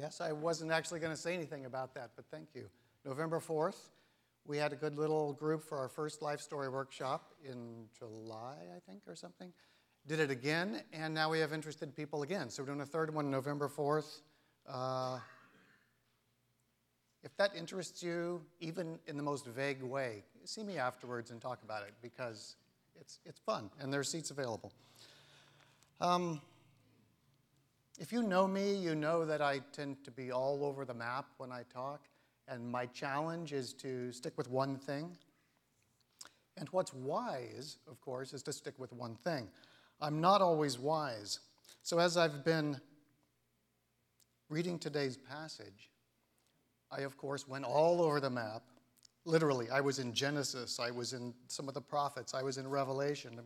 Yes, I wasn't actually going to say anything about that, but thank you. November 4th, we had a good little group for our first life story workshop in July, I think, or something. Did it again, and now we have interested people again. So we're doing a third one November 4th. Uh, if that interests you, even in the most vague way, see me afterwards and talk about it because it's, it's fun and there are seats available. Um, if you know me, you know that I tend to be all over the map when I talk, and my challenge is to stick with one thing. And what's wise, of course, is to stick with one thing. I'm not always wise. So as I've been reading today's passage, I, of course, went all over the map. Literally, I was in Genesis, I was in some of the prophets, I was in Revelation,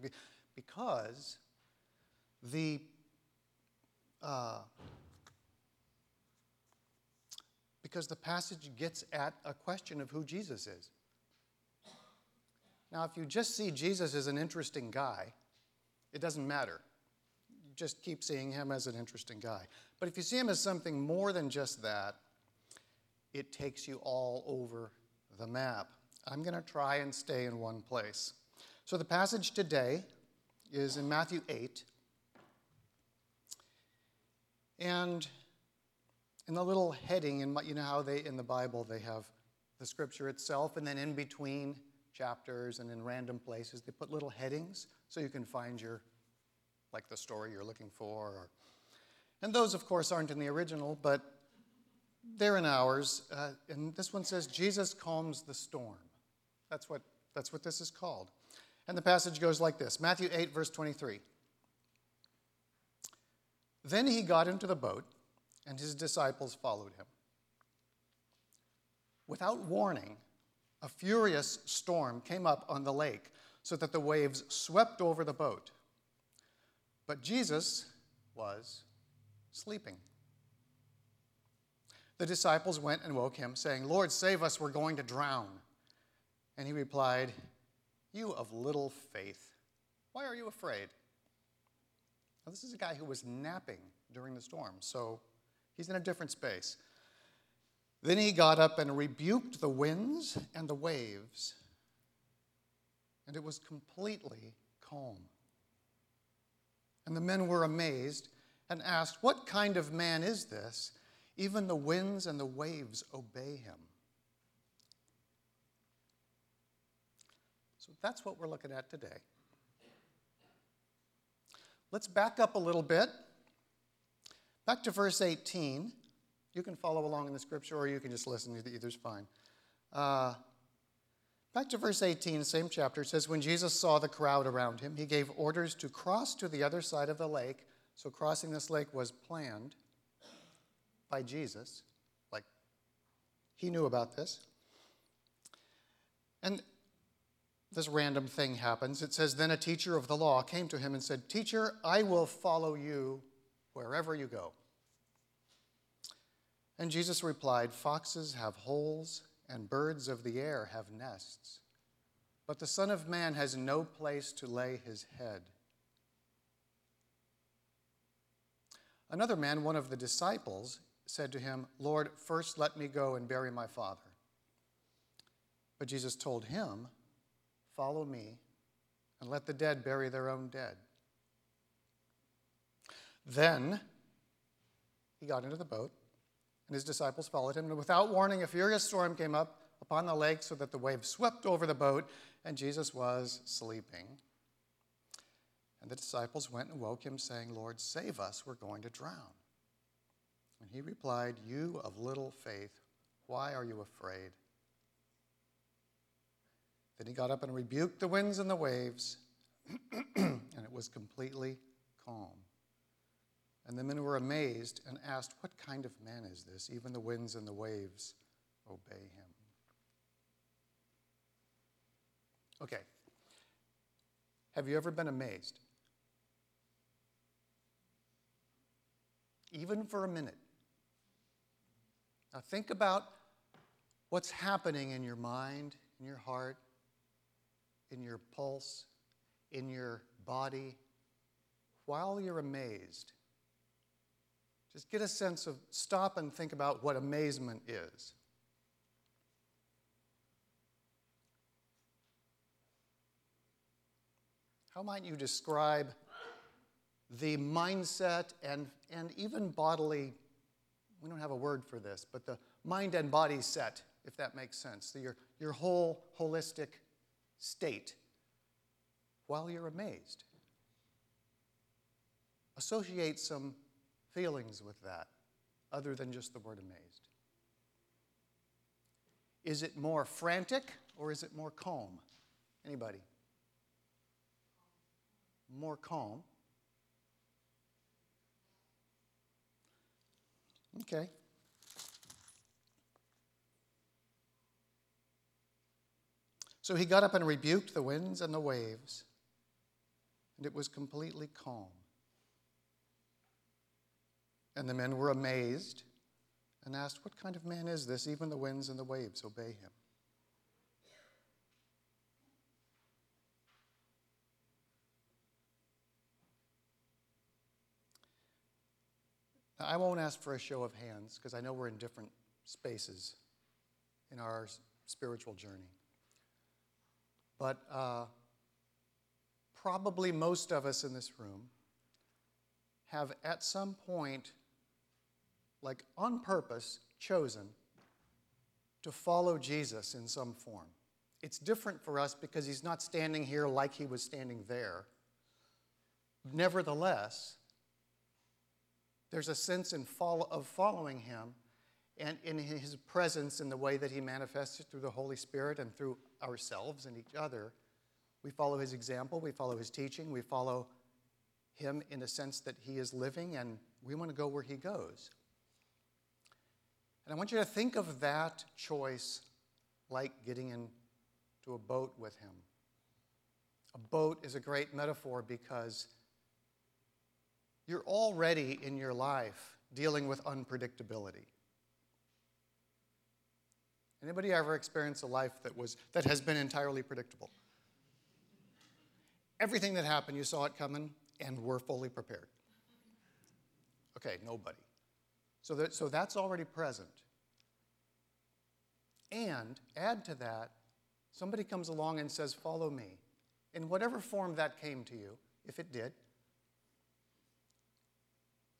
because the uh, because the passage gets at a question of who Jesus is. Now, if you just see Jesus as an interesting guy, it doesn't matter. You just keep seeing him as an interesting guy. But if you see him as something more than just that, it takes you all over the map. I'm going to try and stay in one place. So the passage today is in Matthew 8. And in the little heading, in, you know how they in the Bible they have the scripture itself, and then in between chapters and in random places they put little headings so you can find your, like the story you're looking for. Or, and those, of course, aren't in the original, but they're in ours. Uh, and this one says, Jesus calms the storm. That's what, that's what this is called. And the passage goes like this Matthew 8, verse 23. Then he got into the boat, and his disciples followed him. Without warning, a furious storm came up on the lake so that the waves swept over the boat. But Jesus was sleeping. The disciples went and woke him, saying, Lord, save us, we're going to drown. And he replied, You of little faith, why are you afraid? Now, this is a guy who was napping during the storm, so he's in a different space. Then he got up and rebuked the winds and the waves, and it was completely calm. And the men were amazed and asked, What kind of man is this? Even the winds and the waves obey him. So that's what we're looking at today. Let's back up a little bit. Back to verse 18. You can follow along in the scripture or you can just listen, either's fine. Uh, back to verse 18, same chapter, it says, When Jesus saw the crowd around him, he gave orders to cross to the other side of the lake. So crossing this lake was planned by Jesus. Like, he knew about this. And this random thing happens. It says, Then a teacher of the law came to him and said, Teacher, I will follow you wherever you go. And Jesus replied, Foxes have holes, and birds of the air have nests, but the Son of Man has no place to lay his head. Another man, one of the disciples, said to him, Lord, first let me go and bury my father. But Jesus told him, Follow me, and let the dead bury their own dead. Then he got into the boat, and his disciples followed him. And without warning, a furious storm came up upon the lake so that the waves swept over the boat, and Jesus was sleeping. And the disciples went and woke him, saying, Lord, save us, we're going to drown. And he replied, You of little faith, why are you afraid? Then he got up and rebuked the winds and the waves, and it was completely calm. And the men were amazed and asked, What kind of man is this? Even the winds and the waves obey him. Okay. Have you ever been amazed? Even for a minute. Now think about what's happening in your mind, in your heart, in your pulse, in your body, while you're amazed. Just get a sense of stop and think about what amazement is. How might you describe the mindset and, and even bodily, we don't have a word for this, but the mind and body set, if that makes sense, so your, your whole holistic state while you're amazed? Associate some feelings with that other than just the word amazed. Is it more frantic or is it more calm? Anybody? more calm. Okay. So he got up and rebuked the winds and the waves, and it was completely calm. And the men were amazed and asked, What kind of man is this? Even the winds and the waves obey him. Now, I won't ask for a show of hands because I know we're in different spaces in our spiritual journey. But uh, probably most of us in this room have at some point, like on purpose, chosen to follow Jesus in some form. It's different for us because he's not standing here like he was standing there. Nevertheless, there's a sense in follow, of following him and in his presence in the way that he manifested through the Holy Spirit and through ourselves and each other. We follow his example, we follow his teaching, we follow him in the sense that he is living and we want to go where he goes. And I want you to think of that choice like getting into a boat with him. A boat is a great metaphor because you're already in your life dealing with unpredictability. Anybody ever experienced a life that was that has been entirely predictable? Everything that happened, you saw it coming and were fully prepared. Okay, nobody. So, that, so that's already present. And add to that, somebody comes along and says, Follow me. In whatever form that came to you, if it did,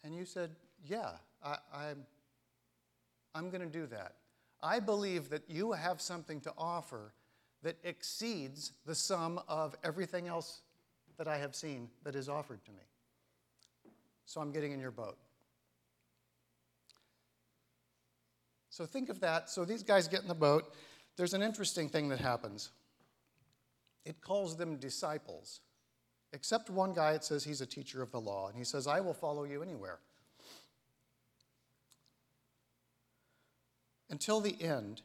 and you said, Yeah, I, I'm, I'm going to do that. I believe that you have something to offer that exceeds the sum of everything else that I have seen that is offered to me. So I'm getting in your boat. So think of that. So these guys get in the boat. There's an interesting thing that happens. It calls them disciples. Except one guy, it says he's a teacher of the law, and he says, I will follow you anywhere. Until the end,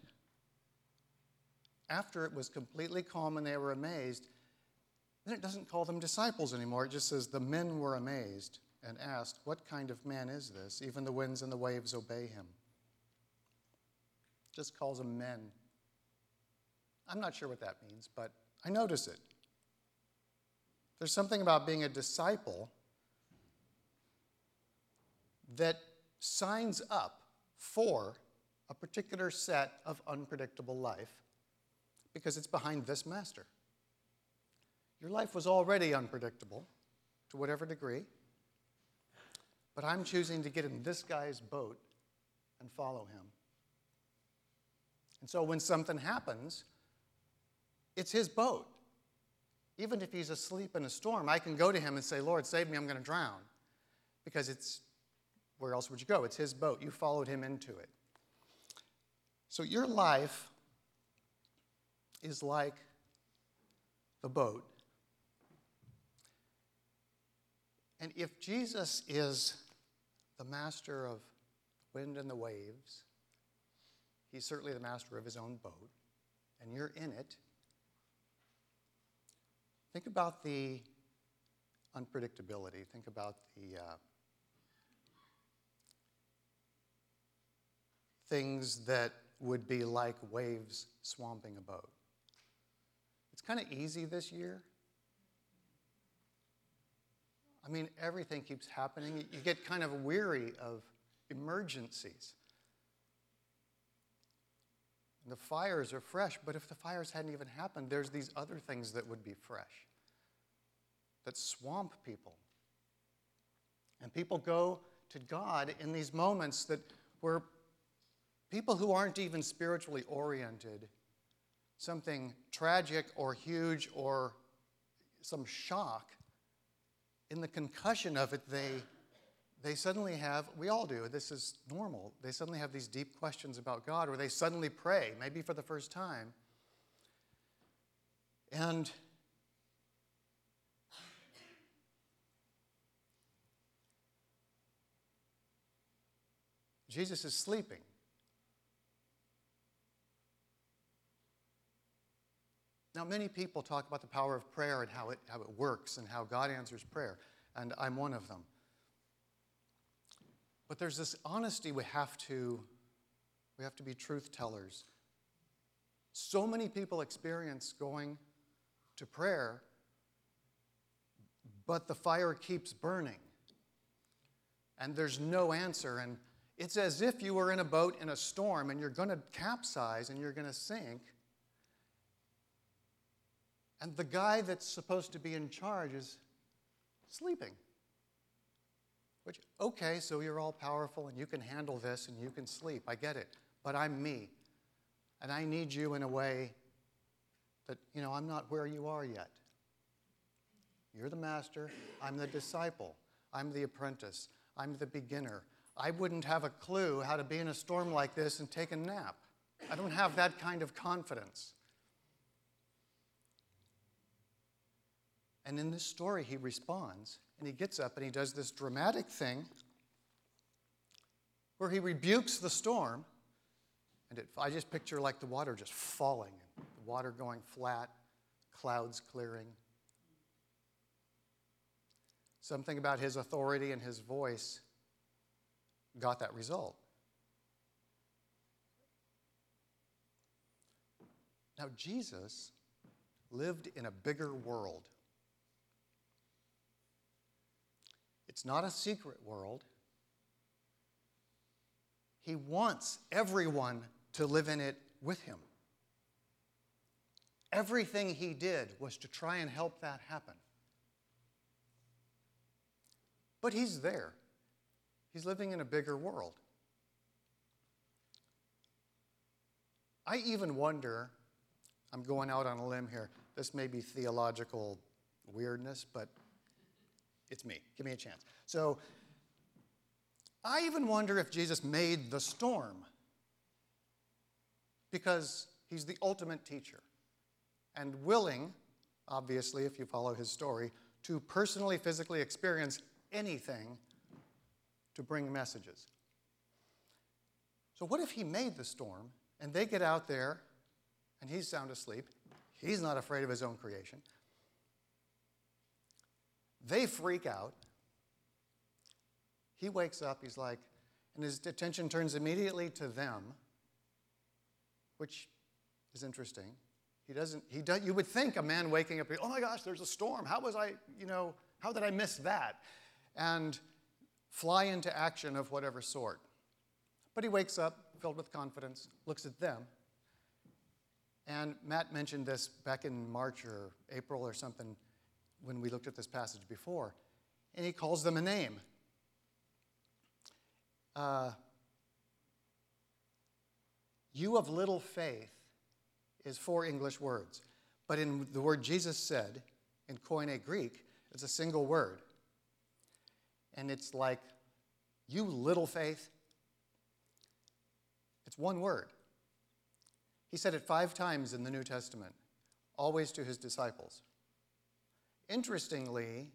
after it was completely calm and they were amazed, then it doesn't call them disciples anymore. It just says the men were amazed and asked, What kind of man is this? Even the winds and the waves obey him. Just calls them men. I'm not sure what that means, but I notice it. There's something about being a disciple that signs up for a particular set of unpredictable life because it's behind this master. Your life was already unpredictable to whatever degree, but I'm choosing to get in this guy's boat and follow him. And so when something happens, it's his boat. Even if he's asleep in a storm, I can go to him and say, Lord, save me, I'm going to drown. Because it's, where else would you go? It's his boat. You followed him into it. So your life is like the boat. And if Jesus is the master of wind and the waves, he's certainly the master of his own boat, and you're in it. Think about the unpredictability. Think about the uh, things that would be like waves swamping a boat. It's kind of easy this year. I mean, everything keeps happening. You get kind of weary of emergencies. And the fires are fresh, but if the fires hadn't even happened, there's these other things that would be fresh that swamp people. And people go to God in these moments that where people who aren't even spiritually oriented, something tragic or huge or some shock, in the concussion of it, they, they suddenly have, we all do, this is normal, they suddenly have these deep questions about God, or they suddenly pray, maybe for the first time. And Jesus is sleeping. Now, many people talk about the power of prayer and how it, how it works and how God answers prayer, and I'm one of them. But there's this honesty we have to, we have to be truth tellers. So many people experience going to prayer, but the fire keeps burning, and there's no answer. And it's as if you were in a boat in a storm and you're going to capsize and you're going to sink. And the guy that's supposed to be in charge is sleeping. Which, okay, so you're all powerful and you can handle this and you can sleep. I get it. But I'm me. And I need you in a way that, you know, I'm not where you are yet. You're the master. I'm the disciple. I'm the apprentice. I'm the beginner. I wouldn't have a clue how to be in a storm like this and take a nap. I don't have that kind of confidence. And in this story, he responds and he gets up and he does this dramatic thing where he rebukes the storm. And it, I just picture like the water just falling, the water going flat, clouds clearing. Something about his authority and his voice got that result. Now, Jesus lived in a bigger world. It's not a secret world. He wants everyone to live in it with him. Everything he did was to try and help that happen. But he's there. He's living in a bigger world. I even wonder, I'm going out on a limb here, this may be theological weirdness, but it's me. Give me a chance. So, I even wonder if Jesus made the storm because he's the ultimate teacher and willing, obviously, if you follow his story, to personally, physically experience anything to bring messages. So, what if he made the storm and they get out there and he's sound asleep? He's not afraid of his own creation. They freak out. He wakes up, he's like, and his attention turns immediately to them, which is interesting. He doesn't, he does, you would think a man waking up, oh my gosh, there's a storm. How was I, you know, how did I miss that? And fly into action of whatever sort. But he wakes up filled with confidence, looks at them. And Matt mentioned this back in March or April or something when we looked at this passage before. And he calls them a name. Uh, you of little faith is four English words. But in the word Jesus said, in Koine Greek, it's a single word and it's like, you little faith. It's one word. He said it five times in the New Testament, always to his disciples. Interestingly,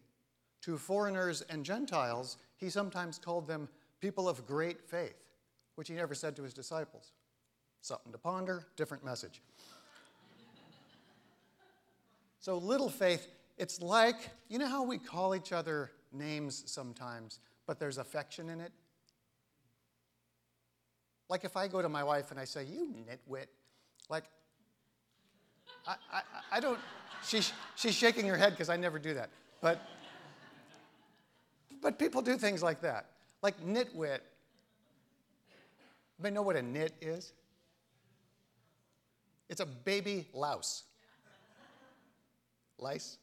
to foreigners and Gentiles, he sometimes called them people of great faith, which he never said to his disciples. Something to ponder, different message. so, little faith, it's like, you know how we call each other names sometimes, but there's affection in it. Like if I go to my wife and I say, You nitwit, like, I, I, I don't, she, she's shaking her head because I never do that. But, but people do things like that. Like nitwit, Anybody know what a nit is? It's a baby louse. Lice?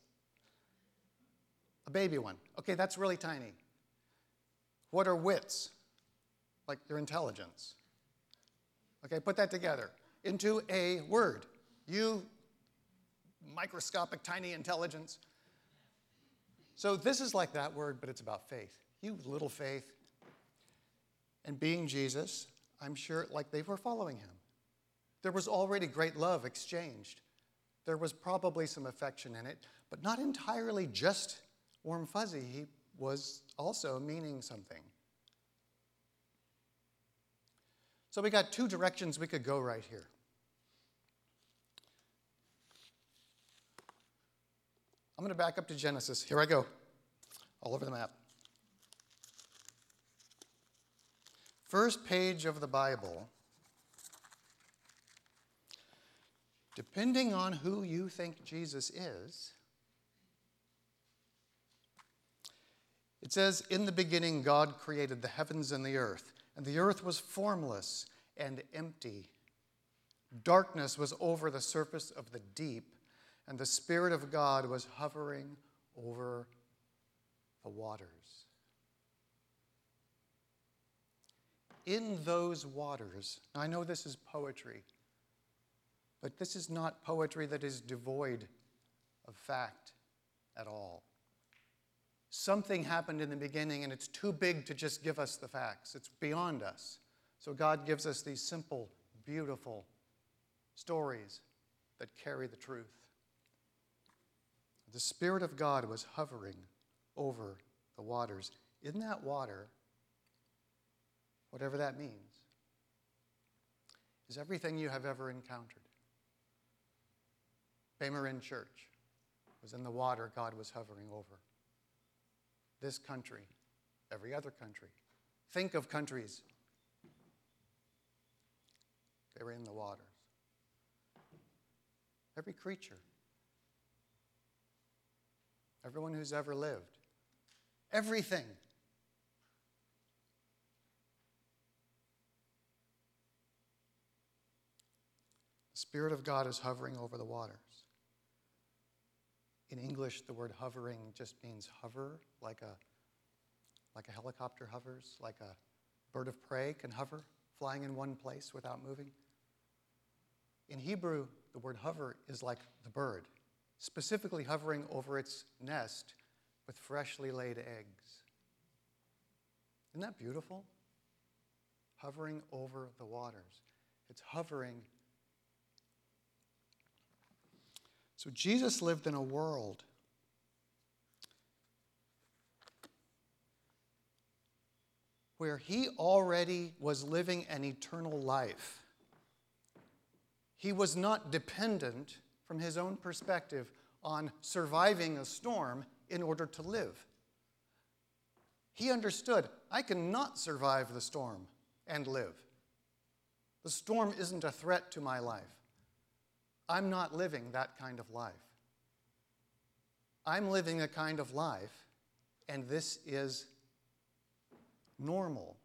A baby one. Okay, that's really tiny. What are wits? Like their intelligence. Okay, put that together into a word. You, microscopic, tiny intelligence. So this is like that word, but it's about faith. You little faith. And being Jesus, I'm sure, like they were following him. There was already great love exchanged. There was probably some affection in it, but not entirely just warm fuzzy. He was also meaning something. So we got two directions we could go right here. I'm going to back up to Genesis. Here I go, all over the map. First page of the Bible. Depending on who you think Jesus is, it says, In the beginning, God created the heavens and the earth and the earth was formless and empty. Darkness was over the surface of the deep, and the Spirit of God was hovering over the waters. In those waters, I know this is poetry, but this is not poetry that is devoid of fact at all. Something happened in the beginning, and it's too big to just give us the facts. It's beyond us. So God gives us these simple, beautiful stories that carry the truth. The Spirit of God was hovering over the waters. In that water, whatever that means, is everything you have ever encountered. Baymarin Church was in the water God was hovering over this country, every other country. Think of countries. They were in the waters. Every creature. Everyone who's ever lived. Everything. The Spirit of God is hovering over the waters. In English, the word hovering just means hover, like a, like a helicopter hovers, like a bird of prey can hover, flying in one place without moving. In Hebrew, the word hover is like the bird, specifically hovering over its nest with freshly laid eggs. Isn't that beautiful? Hovering over the waters. It's hovering So Jesus lived in a world where he already was living an eternal life. He was not dependent, from his own perspective, on surviving a storm in order to live. He understood I cannot survive the storm and live. The storm isn't a threat to my life. I'm not living that kind of life. I'm living a kind of life, and this is normal.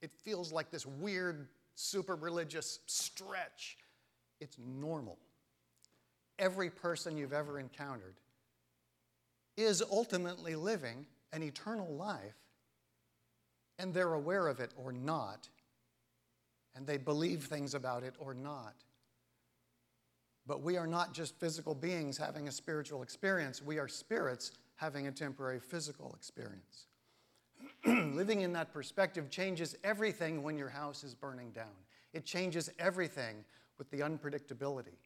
It feels like this weird, super religious stretch. It's normal. Every person you've ever encountered is ultimately living an eternal life, and they're aware of it or not, and they believe things about it or not. But we are not just physical beings having a spiritual experience, we are spirits having a temporary physical experience. Living in that perspective changes everything when your house is burning down. It changes everything with the unpredictability.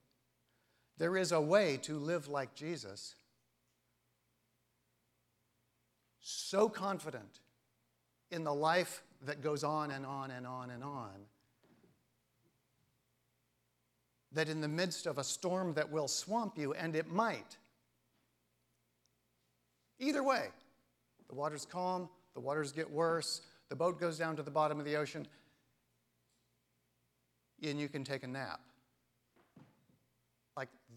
There is a way to live like Jesus, so confident in the life that goes on and on and on and on that in the midst of a storm that will swamp you, and it might, either way, the water's calm, the waters get worse, the boat goes down to the bottom of the ocean, and you can take a nap.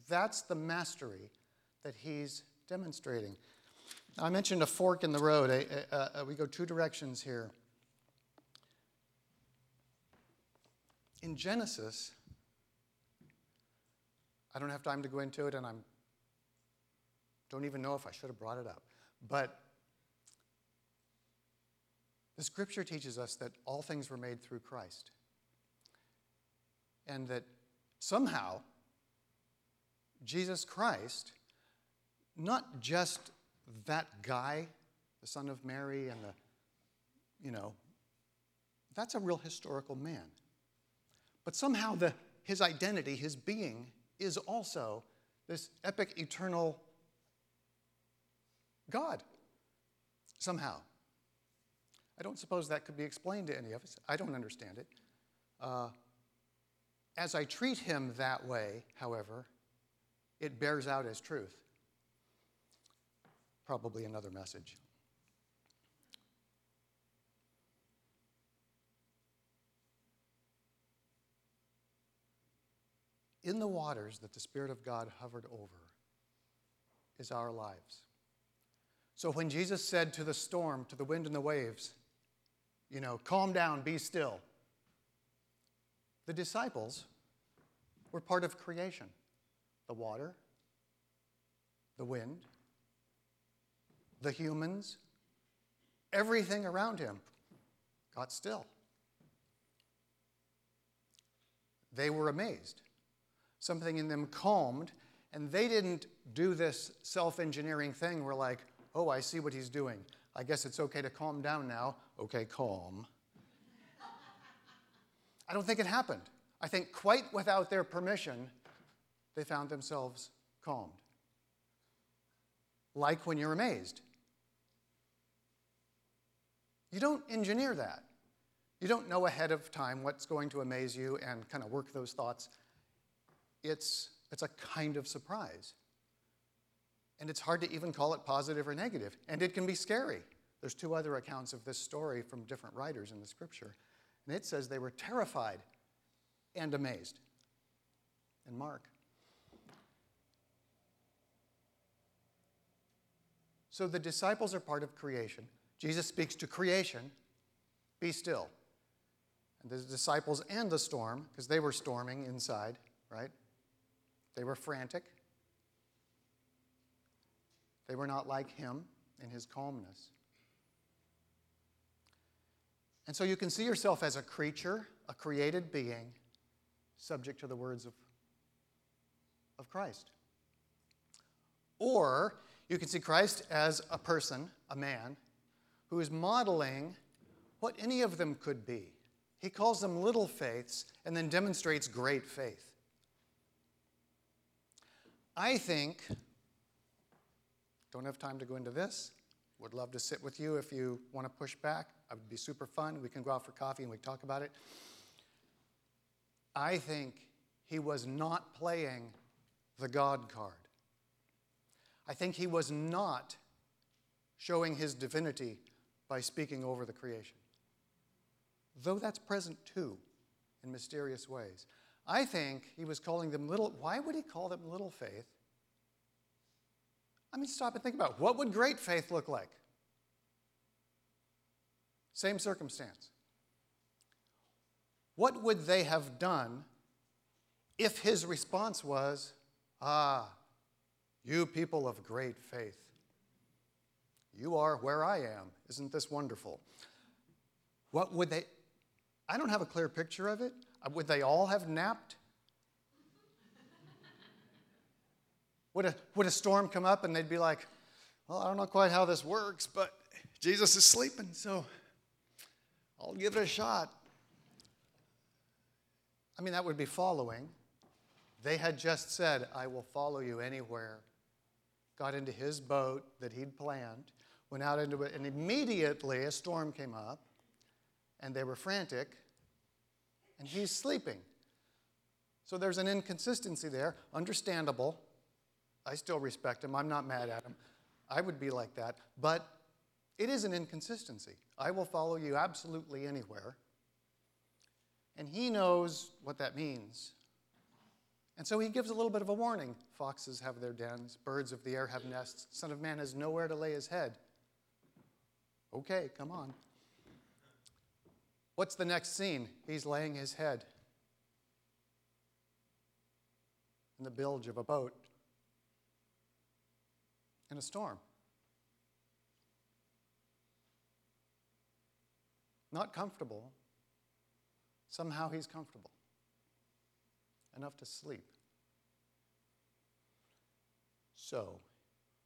That's the mastery that he's demonstrating. I mentioned a fork in the road. Uh, uh, we go two directions here. in Genesis, I don't have time to go into it, and I don't even know if I should have brought it up. But the scripture teaches us that all things were made through Christ. And that somehow, Jesus Christ, not just that guy, the son of Mary, and the, you know, that's a real historical man. But somehow the, his identity, his being, is also this epic, eternal God. Somehow. I don't suppose that could be explained to any of us. I don't understand it. Uh, as I treat him that way, however, it bears out as truth. Probably another message. In the waters that the Spirit of God hovered over is our lives. So when Jesus said to the storm, to the wind and the waves, you know, calm down, be still, the disciples were part of creation the water, the wind, the humans, everything around him got still. They were amazed. Something in them calmed, and they didn't do this self engineering thing where, like, oh, I see what he's doing. I guess it's okay to calm down now. Okay, calm. I don't think it happened. I think quite without their permission, they found themselves calmed. Like when you're amazed. You don't engineer that. You don't know ahead of time what's going to amaze you and kind of work those thoughts. It's, it's a kind of surprise. And it's hard to even call it positive or negative. And it can be scary. There's two other accounts of this story from different writers in the scripture. And it says they were terrified and amazed. In Mark. So the disciples are part of creation. Jesus speaks to creation be still. And the disciples and the storm, because they were storming inside, right? They were frantic. They were not like him in his calmness. And so you can see yourself as a creature, a created being, subject to the words of, of Christ. Or you can see Christ as a person, a man, who is modeling what any of them could be. He calls them little faiths and then demonstrates great faith. I think don't have time to go into this. Would love to sit with you if you want to push back. It would be super fun. We can go out for coffee and we talk about it. I think he was not playing the God card. I think he was not showing his divinity by speaking over the creation, though that's present too in mysterious ways. I think he was calling them little, why would he call them little faith? I mean, stop and think about it. what would great faith look like? Same circumstance. What would they have done if his response was, Ah, you people of great faith, you are where I am. Isn't this wonderful? What would they? I don't have a clear picture of it. Uh, would they all have napped? Would a, would a storm come up and they'd be like, well, I don't know quite how this works, but Jesus is sleeping, so I'll give it a shot. I mean, that would be following. They had just said, I will follow you anywhere. Got into his boat that he'd planned, went out into it, and immediately a storm came up, and they were frantic, and he's sleeping. So there's an inconsistency there, understandable. I still respect him. I'm not mad at him. I would be like that. But it is an inconsistency. I will follow you absolutely anywhere. And he knows what that means. And so he gives a little bit of a warning foxes have their dens, birds of the air have nests, Son of Man has nowhere to lay his head. Okay, come on. What's the next scene? He's laying his head in the bilge of a boat in a storm. Not comfortable. Somehow he's comfortable. Enough to sleep. So,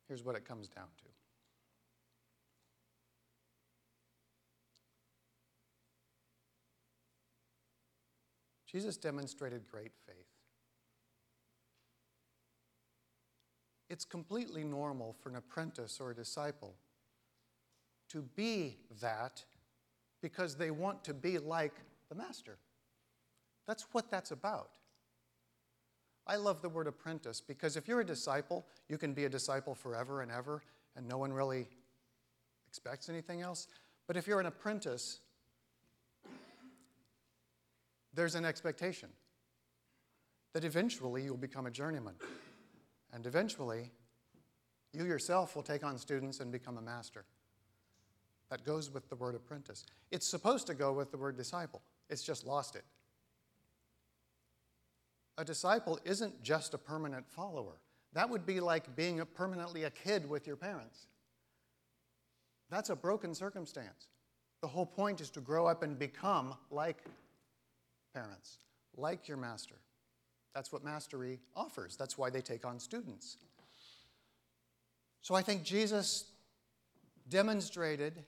here's what it comes down to. Jesus demonstrated great faith. It's completely normal for an apprentice or a disciple to be that because they want to be like the master. That's what that's about. I love the word apprentice because if you're a disciple, you can be a disciple forever and ever, and no one really expects anything else. But if you're an apprentice, there's an expectation that eventually you'll become a journeyman. And eventually, you yourself will take on students and become a master. That goes with the word apprentice. It's supposed to go with the word disciple, it's just lost it. A disciple isn't just a permanent follower. That would be like being a permanently a kid with your parents. That's a broken circumstance. The whole point is to grow up and become like parents, like your master. That's what mastery offers. That's why they take on students. So I think Jesus demonstrated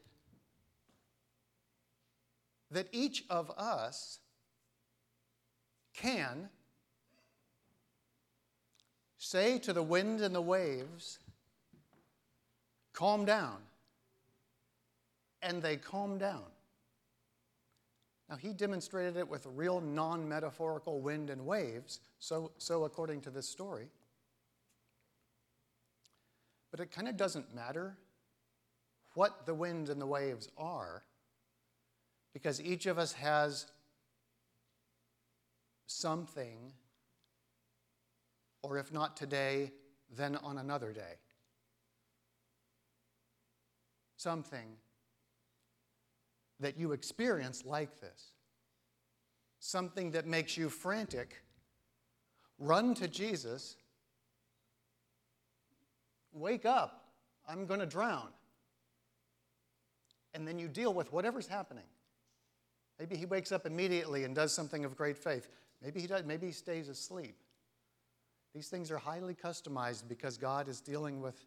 that each of us can say to the wind and the waves, calm down. And they calm down. Now, he demonstrated it with real non metaphorical wind and waves, so, so according to this story. But it kind of doesn't matter what the wind and the waves are, because each of us has something, or if not today, then on another day. Something that you experience like this. Something that makes you frantic. Run to Jesus. Wake up. I'm going to drown. And then you deal with whatever's happening. Maybe he wakes up immediately and does something of great faith. Maybe he does, maybe he stays asleep. These things are highly customized because God is dealing with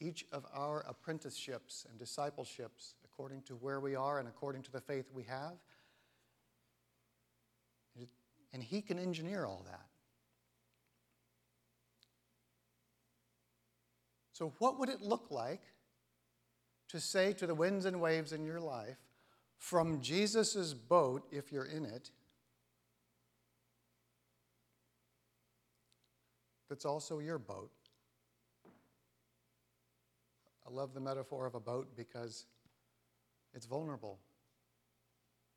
each of our apprenticeships and discipleships according to where we are and according to the faith we have. And He can engineer all that. So, what would it look like to say to the winds and waves in your life, from Jesus' boat, if you're in it, that's also your boat? I love the metaphor of a boat because it's vulnerable.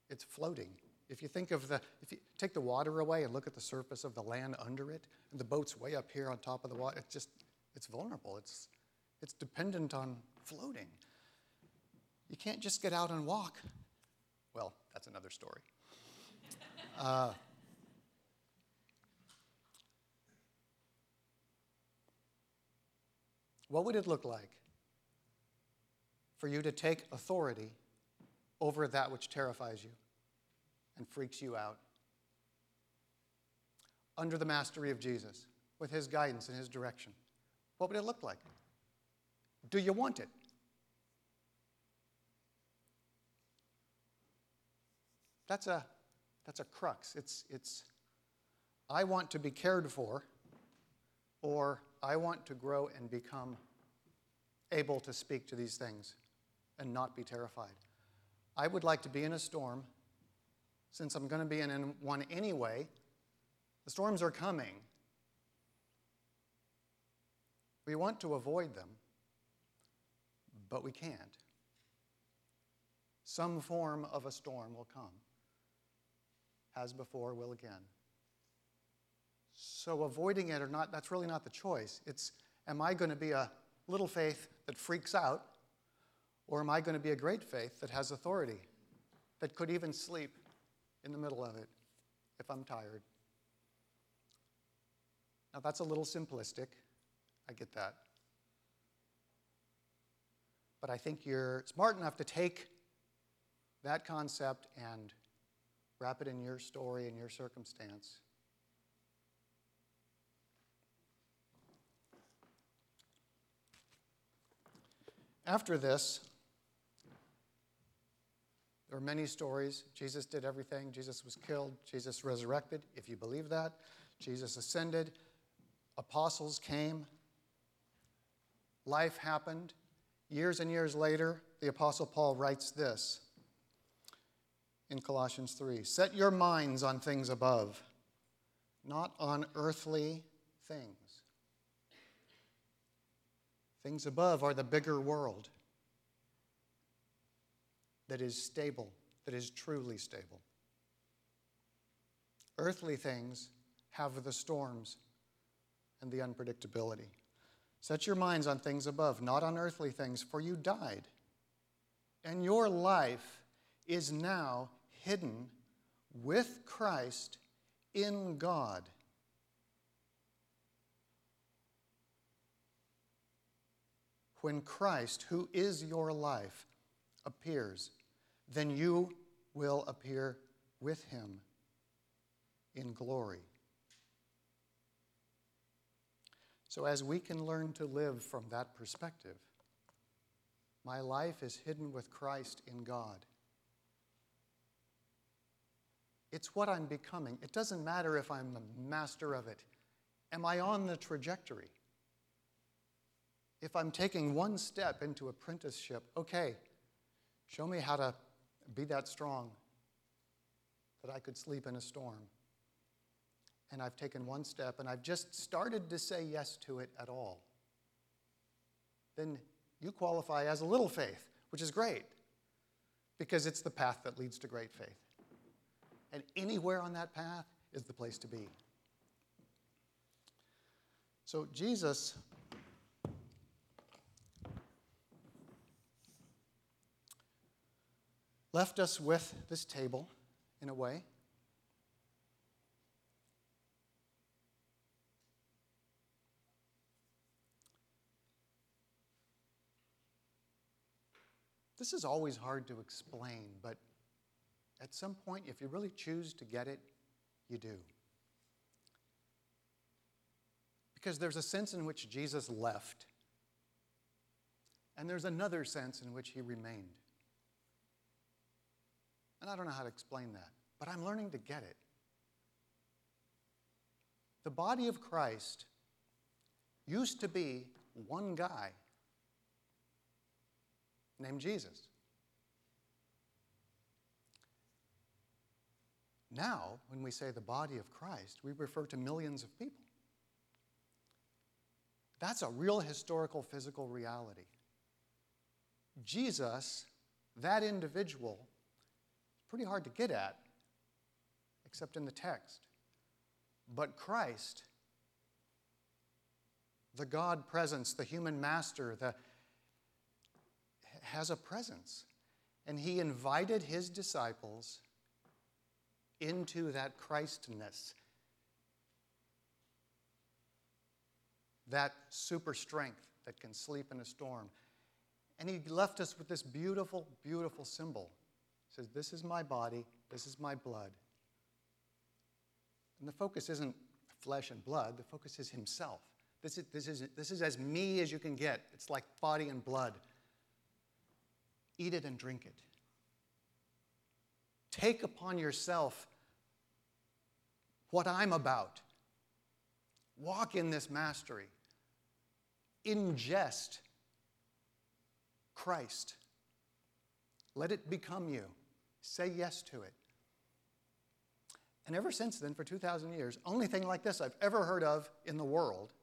It's floating. If you think of the, if you take the water away and look at the surface of the land under it, and the boat's way up here on top of the water, it's just, it's vulnerable. It's, it's dependent on floating. You can't just get out and walk. Well, that's another story. Uh, what would it look like for you to take authority over that which terrifies you and freaks you out. Under the mastery of Jesus, with his guidance and his direction, what would it look like? Do you want it? That's a, that's a crux. It's, it's, I want to be cared for, or I want to grow and become able to speak to these things and not be terrified. I would like to be in a storm. Since I'm going to be in one anyway, the storms are coming. We want to avoid them, but we can't. Some form of a storm will come, as before, will again. So avoiding it or not, that's really not the choice. It's am I going to be a little faith that freaks out or am I going to be a great faith that has authority, that could even sleep in the middle of it if I'm tired? Now, that's a little simplistic. I get that. But I think you're smart enough to take that concept and wrap it in your story and your circumstance. After this, there are many stories. Jesus did everything. Jesus was killed. Jesus resurrected, if you believe that. Jesus ascended. Apostles came. Life happened. Years and years later, the Apostle Paul writes this in Colossians 3 Set your minds on things above, not on earthly things. Things above are the bigger world that is stable, that is truly stable. Earthly things have the storms and the unpredictability. Set your minds on things above, not on earthly things, for you died. And your life is now hidden with Christ in God. When Christ, who is your life, appears, then you will appear with him in glory. So, as we can learn to live from that perspective, my life is hidden with Christ in God. It's what I'm becoming. It doesn't matter if I'm a master of it. Am I on the trajectory? If I'm taking one step into apprenticeship, okay, show me how to be that strong that I could sleep in a storm. And I've taken one step and I've just started to say yes to it at all. Then you qualify as a little faith, which is great because it's the path that leads to great faith. And anywhere on that path is the place to be. So Jesus left us with this table in a way. This is always hard to explain, but at some point, if you really choose to get it, you do. Because there's a sense in which Jesus left, and there's another sense in which he remained. And I don't know how to explain that, but I'm learning to get it. The body of Christ used to be one guy named Jesus. Now, when we say the body of Christ, we refer to millions of people. That's a real historical, physical reality. Jesus, that individual, pretty hard to get at, except in the text. But Christ, the God presence, the human master, the, has a presence. And he invited his disciples into that Christness, that super strength that can sleep in a storm. And he left us with this beautiful, beautiful symbol says, This is my body, this is my blood. And the focus isn't flesh and blood, the focus is himself. This is, this, is, this is as me as you can get. It's like body and blood. Eat it and drink it. Take upon yourself what I'm about. Walk in this mastery. Ingest Christ. Let it become you. Say yes to it. And ever since then, for 2,000 years, only thing like this I've ever heard of in the world,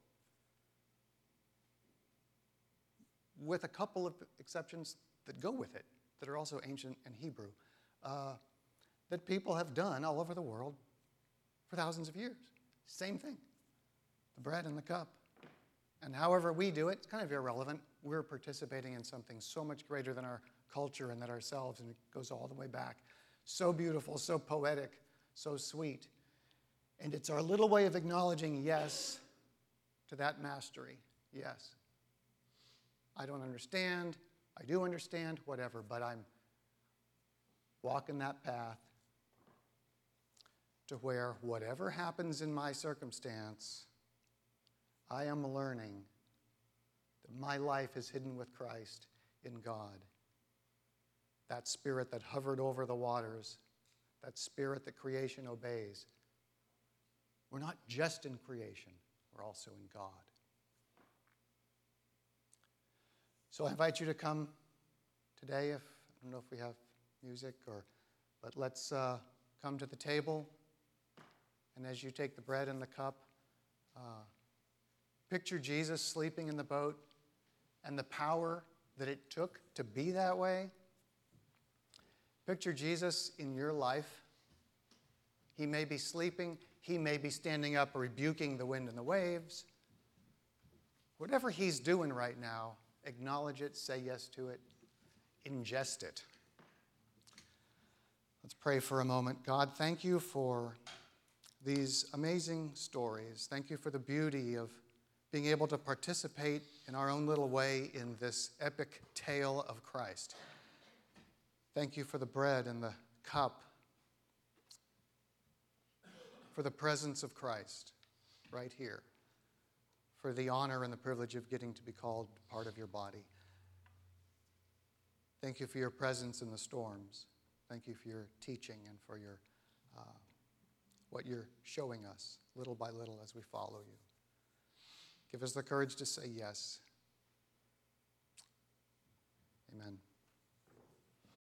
with a couple of exceptions that go with it, that are also ancient and Hebrew, uh, that people have done all over the world for thousands of years. Same thing the bread and the cup. And however we do it, it's kind of irrelevant. We're participating in something so much greater than our culture and that ourselves, and it goes all the way back. So beautiful, so poetic, so sweet. And it's our little way of acknowledging yes, to that mastery? Yes. I don't understand. I do understand, whatever, but I'm walking that path to where whatever happens in my circumstance, I am learning that my life is hidden with Christ in God. That spirit that hovered over the waters, that spirit that creation obeys. We're not just in creation, we're also in God. So I invite you to come today. If I don't know if we have music or, but let's uh, come to the table. And as you take the bread and the cup, uh, picture Jesus sleeping in the boat and the power that it took to be that way. Picture Jesus in your life. He may be sleeping, he may be standing up rebuking the wind and the waves. Whatever he's doing right now, acknowledge it, say yes to it, ingest it. Let's pray for a moment. God, thank you for these amazing stories. Thank you for the beauty of being able to participate in our own little way in this epic tale of Christ. Thank you for the bread and the cup, for the presence of Christ right here, for the honor and the privilege of getting to be called part of your body. Thank you for your presence in the storms. Thank you for your teaching and for your, uh, what you're showing us little by little as we follow you. Give us the courage to say yes. Amen.